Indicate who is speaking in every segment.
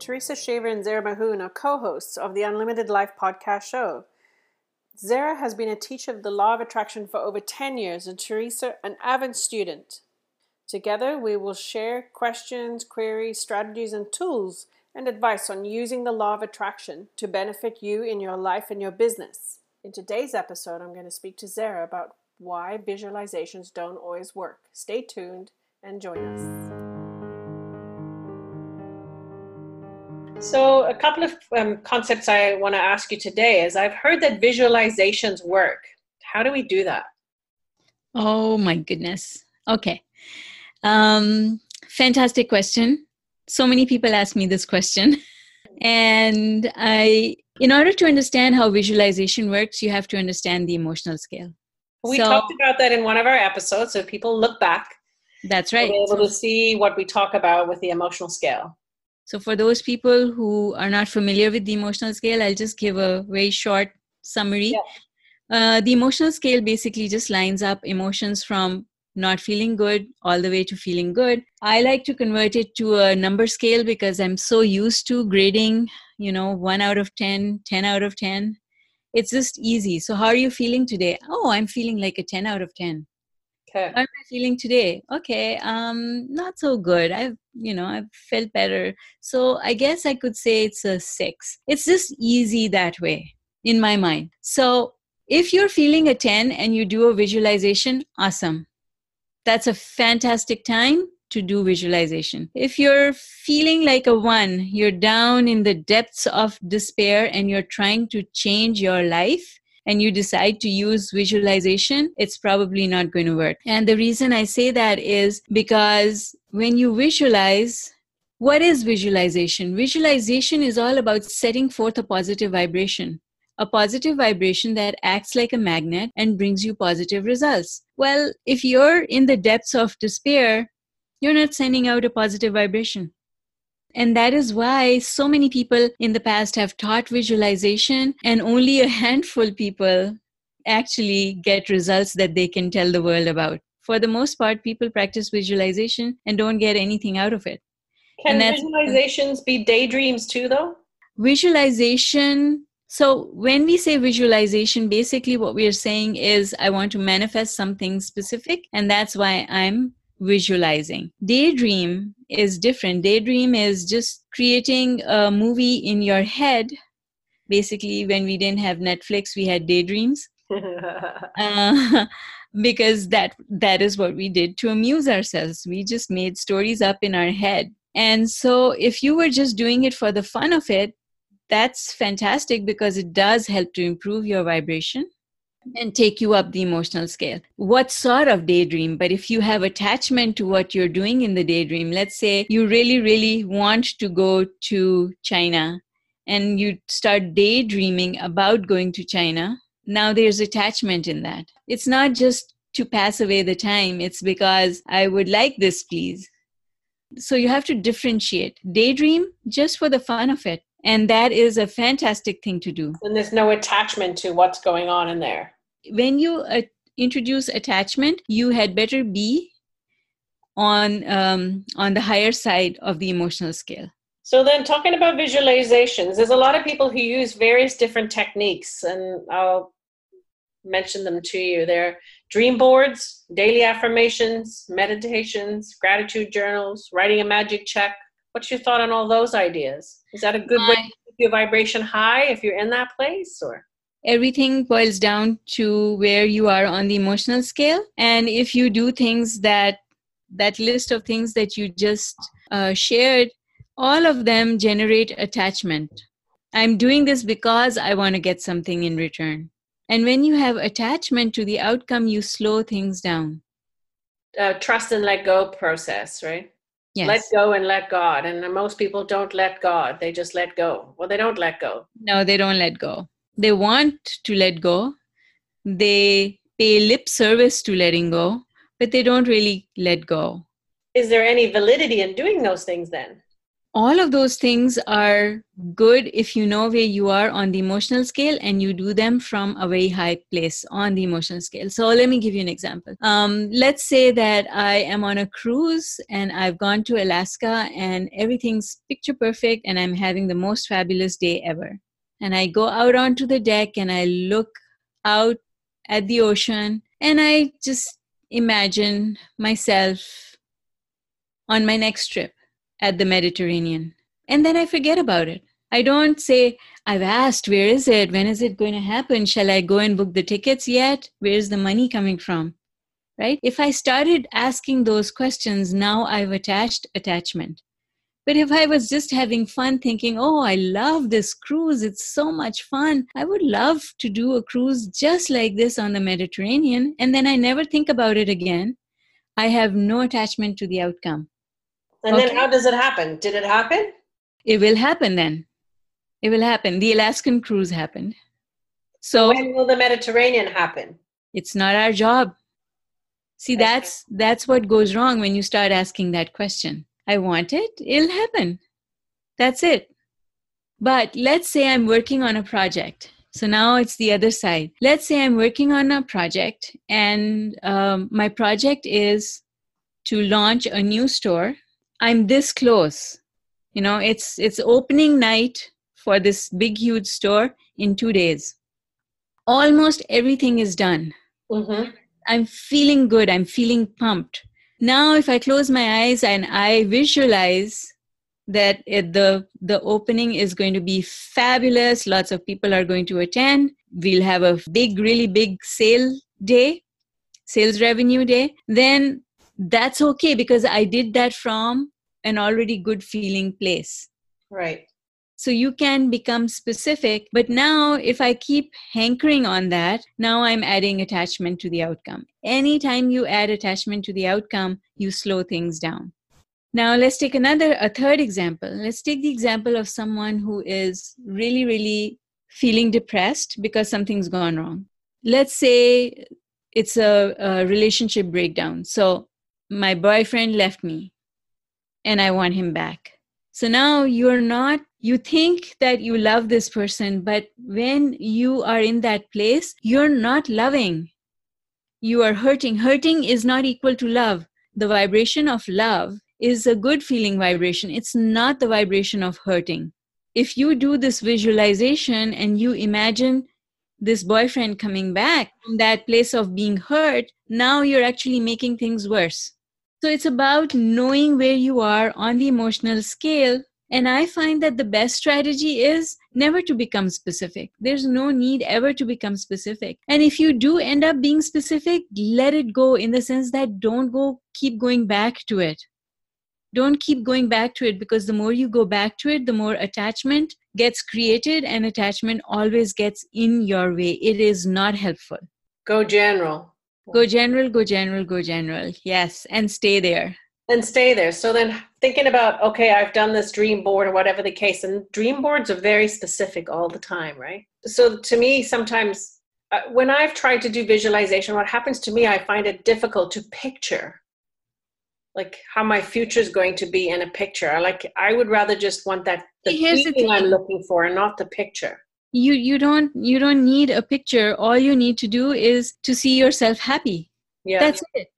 Speaker 1: Teresa Shaver and Zara Mahoon are co hosts of the Unlimited Life podcast show. Zara has been a teacher of the law of attraction for over 10 years, and Teresa, an avid student. Together, we will share questions, queries, strategies, and tools and advice on using the law of attraction to benefit you in your life and your business. In today's episode, I'm going to speak to Zara about why visualizations don't always work. Stay tuned and join us. So, a couple of um, concepts I want to ask you today is I've heard that visualizations work. How do we do that?
Speaker 2: Oh my goodness. Okay. Um, fantastic question. So many people ask me this question. And I, in order to understand how visualization works, you have to understand the emotional scale.
Speaker 1: We so, talked about that in one of our episodes. So, people look back.
Speaker 2: That's right.
Speaker 1: Be able to see what we talk about with the emotional scale.
Speaker 2: So, for those people who are not familiar with the emotional scale, I'll just give a very short summary. Yeah. Uh, the emotional scale basically just lines up emotions from not feeling good all the way to feeling good. I like to convert it to a number scale because I'm so used to grading, you know, 1 out of 10, 10 out of 10. It's just easy. So, how are you feeling today? Oh, I'm feeling like a 10 out of 10. Okay. How am I feeling today? Okay, um, not so good. I've, you know, I've felt better. So I guess I could say it's a six. It's just easy that way in my mind. So if you're feeling a 10 and you do a visualization, awesome. That's a fantastic time to do visualization. If you're feeling like a one, you're down in the depths of despair and you're trying to change your life, and you decide to use visualization, it's probably not going to work. And the reason I say that is because when you visualize, what is visualization? Visualization is all about setting forth a positive vibration a positive vibration that acts like a magnet and brings you positive results. Well, if you're in the depths of despair, you're not sending out a positive vibration. And that is why so many people in the past have taught visualization, and only a handful people actually get results that they can tell the world about. For the most part, people practice visualization and don't get anything out of it.
Speaker 1: Can visualizations be daydreams too, though?
Speaker 2: Visualization. So, when we say visualization, basically what we are saying is, I want to manifest something specific, and that's why I'm visualizing. Daydream is different. Daydream is just creating a movie in your head. Basically, when we didn't have Netflix, we had daydreams. uh, because that that is what we did to amuse ourselves. We just made stories up in our head. And so if you were just doing it for the fun of it, that's fantastic because it does help to improve your vibration and take you up the emotional scale. What sort of daydream? But if you have attachment to what you're doing in the daydream, let's say you really, really want to go to China and you start daydreaming about going to China, now there's attachment in that. It's not just to pass away the time, it's because I would like this, please. So you have to differentiate. Daydream just for the fun of it and that is a fantastic thing to do.
Speaker 1: And there's no attachment to what's going on in there.
Speaker 2: When you uh, introduce attachment you had better be on um, on the higher side of the emotional scale.
Speaker 1: So then talking about visualizations there's a lot of people who use various different techniques and i'll mention them to you. They're dream boards daily affirmations meditations gratitude journals writing a magic check what's your thought on all those ideas? Is that a good way to keep your vibration high if you're in that place or?
Speaker 2: Everything boils down to where you are on the emotional scale. And if you do things that, that list of things that you just uh, shared, all of them generate attachment. I'm doing this because I want to get something in return. And when you have attachment to the outcome, you slow things down.
Speaker 1: Uh, trust and let go process, right? Yes. Let go and let God. And most people don't let God. They just let go. Well, they don't let go.
Speaker 2: No, they don't let go. They want to let go. They pay lip service to letting go, but they don't really let go.
Speaker 1: Is there any validity in doing those things then?
Speaker 2: All of those things are good if you know where you are on the emotional scale and you do them from a very high place on the emotional scale. So let me give you an example. Um, let's say that I am on a cruise and I've gone to Alaska and everything's picture perfect and I'm having the most fabulous day ever. And I go out onto the deck and I look out at the ocean and I just imagine myself on my next trip at the Mediterranean. And then I forget about it. I don't say, I've asked, where is it? When is it going to happen? Shall I go and book the tickets yet? Where's the money coming from? Right? If I started asking those questions, now I've attached attachment. But if I was just having fun thinking, oh, I love this cruise, it's so much fun, I would love to do a cruise just like this on the Mediterranean, and then I never think about it again, I have no attachment to the outcome.
Speaker 1: And okay. then how does it happen? Did it happen?
Speaker 2: It will happen then. It will happen. The Alaskan cruise happened. So
Speaker 1: when will the Mediterranean happen?
Speaker 2: It's not our job. See, that's that's what goes wrong when you start asking that question. I want it, it'll happen. That's it. But let's say I'm working on a project. So now it's the other side. Let's say I'm working on a project, and um, my project is to launch a new store i'm this close. You know it's it's opening night for this big huge store in two days. Almost everything is done. Mm-hmm. i'm feeling good. I'm feeling pumped. Now if i close my eyes and i visualize that it, the the opening is going to be fabulous lots of people are going to attend we'll have a big really big sale day sales revenue day then that's okay because I did that from an already good feeling place.
Speaker 1: Right.
Speaker 2: So you can become specific. But now, if I keep hankering on that, now I'm adding attachment to the outcome. Anytime you add attachment to the outcome, you slow things down. Now, let's take another, a third example. Let's take the example of someone who is really, really feeling depressed because something's gone wrong. Let's say it's a, a relationship breakdown. So my boyfriend left me and I want him back. So now you're not, you think that you love this person, but when you are in that place, you're not loving. You are hurting. Hurting is not equal to love. The vibration of love is a good feeling vibration, it's not the vibration of hurting. If you do this visualization and you imagine this boyfriend coming back from that place of being hurt, now you're actually making things worse. So it's about knowing where you are on the emotional scale. And I find that the best strategy is never to become specific. There's no need ever to become specific. And if you do end up being specific, let it go in the sense that don't go keep going back to it. Don't keep going back to it because the more you go back to it, the more attachment gets created, and attachment always gets in your way. It is not helpful.
Speaker 1: Go general.
Speaker 2: Go general, go general, go general. Yes, and stay there.
Speaker 1: And stay there. So then thinking about, okay, I've done this dream board or whatever the case, and dream boards are very specific all the time, right? So to me, sometimes uh, when I've tried to do visualization, what happens to me, I find it difficult to picture like how my future is going to be in a picture. I like I would rather just want that the Here's feeling the I'm looking for and not the picture
Speaker 2: you you don't you don't need a picture all you need to do is to see yourself happy yeah that's it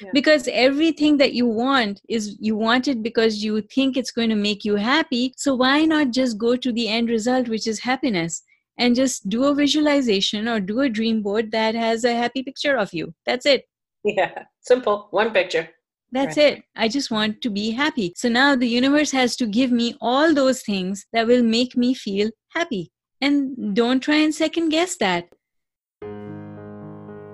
Speaker 2: yeah. because everything that you want is you want it because you think it's going to make you happy so why not just go to the end result which is happiness and just do a visualization or do a dream board that has a happy picture of you that's it
Speaker 1: yeah simple one picture
Speaker 2: that's right. it. I just want to be happy. So now the universe has to give me all those things that will make me feel happy. And don't try and second guess that.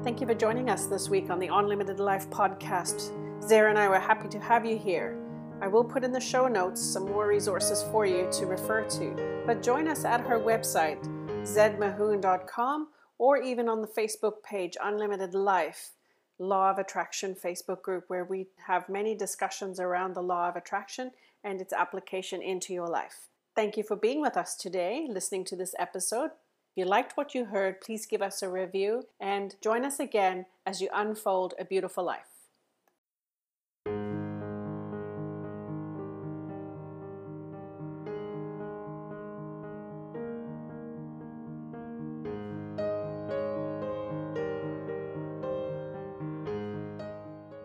Speaker 1: Thank you for joining us this week on the Unlimited Life podcast. Zara and I were happy to have you here. I will put in the show notes some more resources for you to refer to, but join us at her website, zedmahoon.com, or even on the Facebook page Unlimited Life, Law of Attraction Facebook group, where we have many discussions around the law of attraction and its application into your life. Thank you for being with us today, listening to this episode. If you liked what you heard, please give us a review and join us again as you unfold a beautiful life.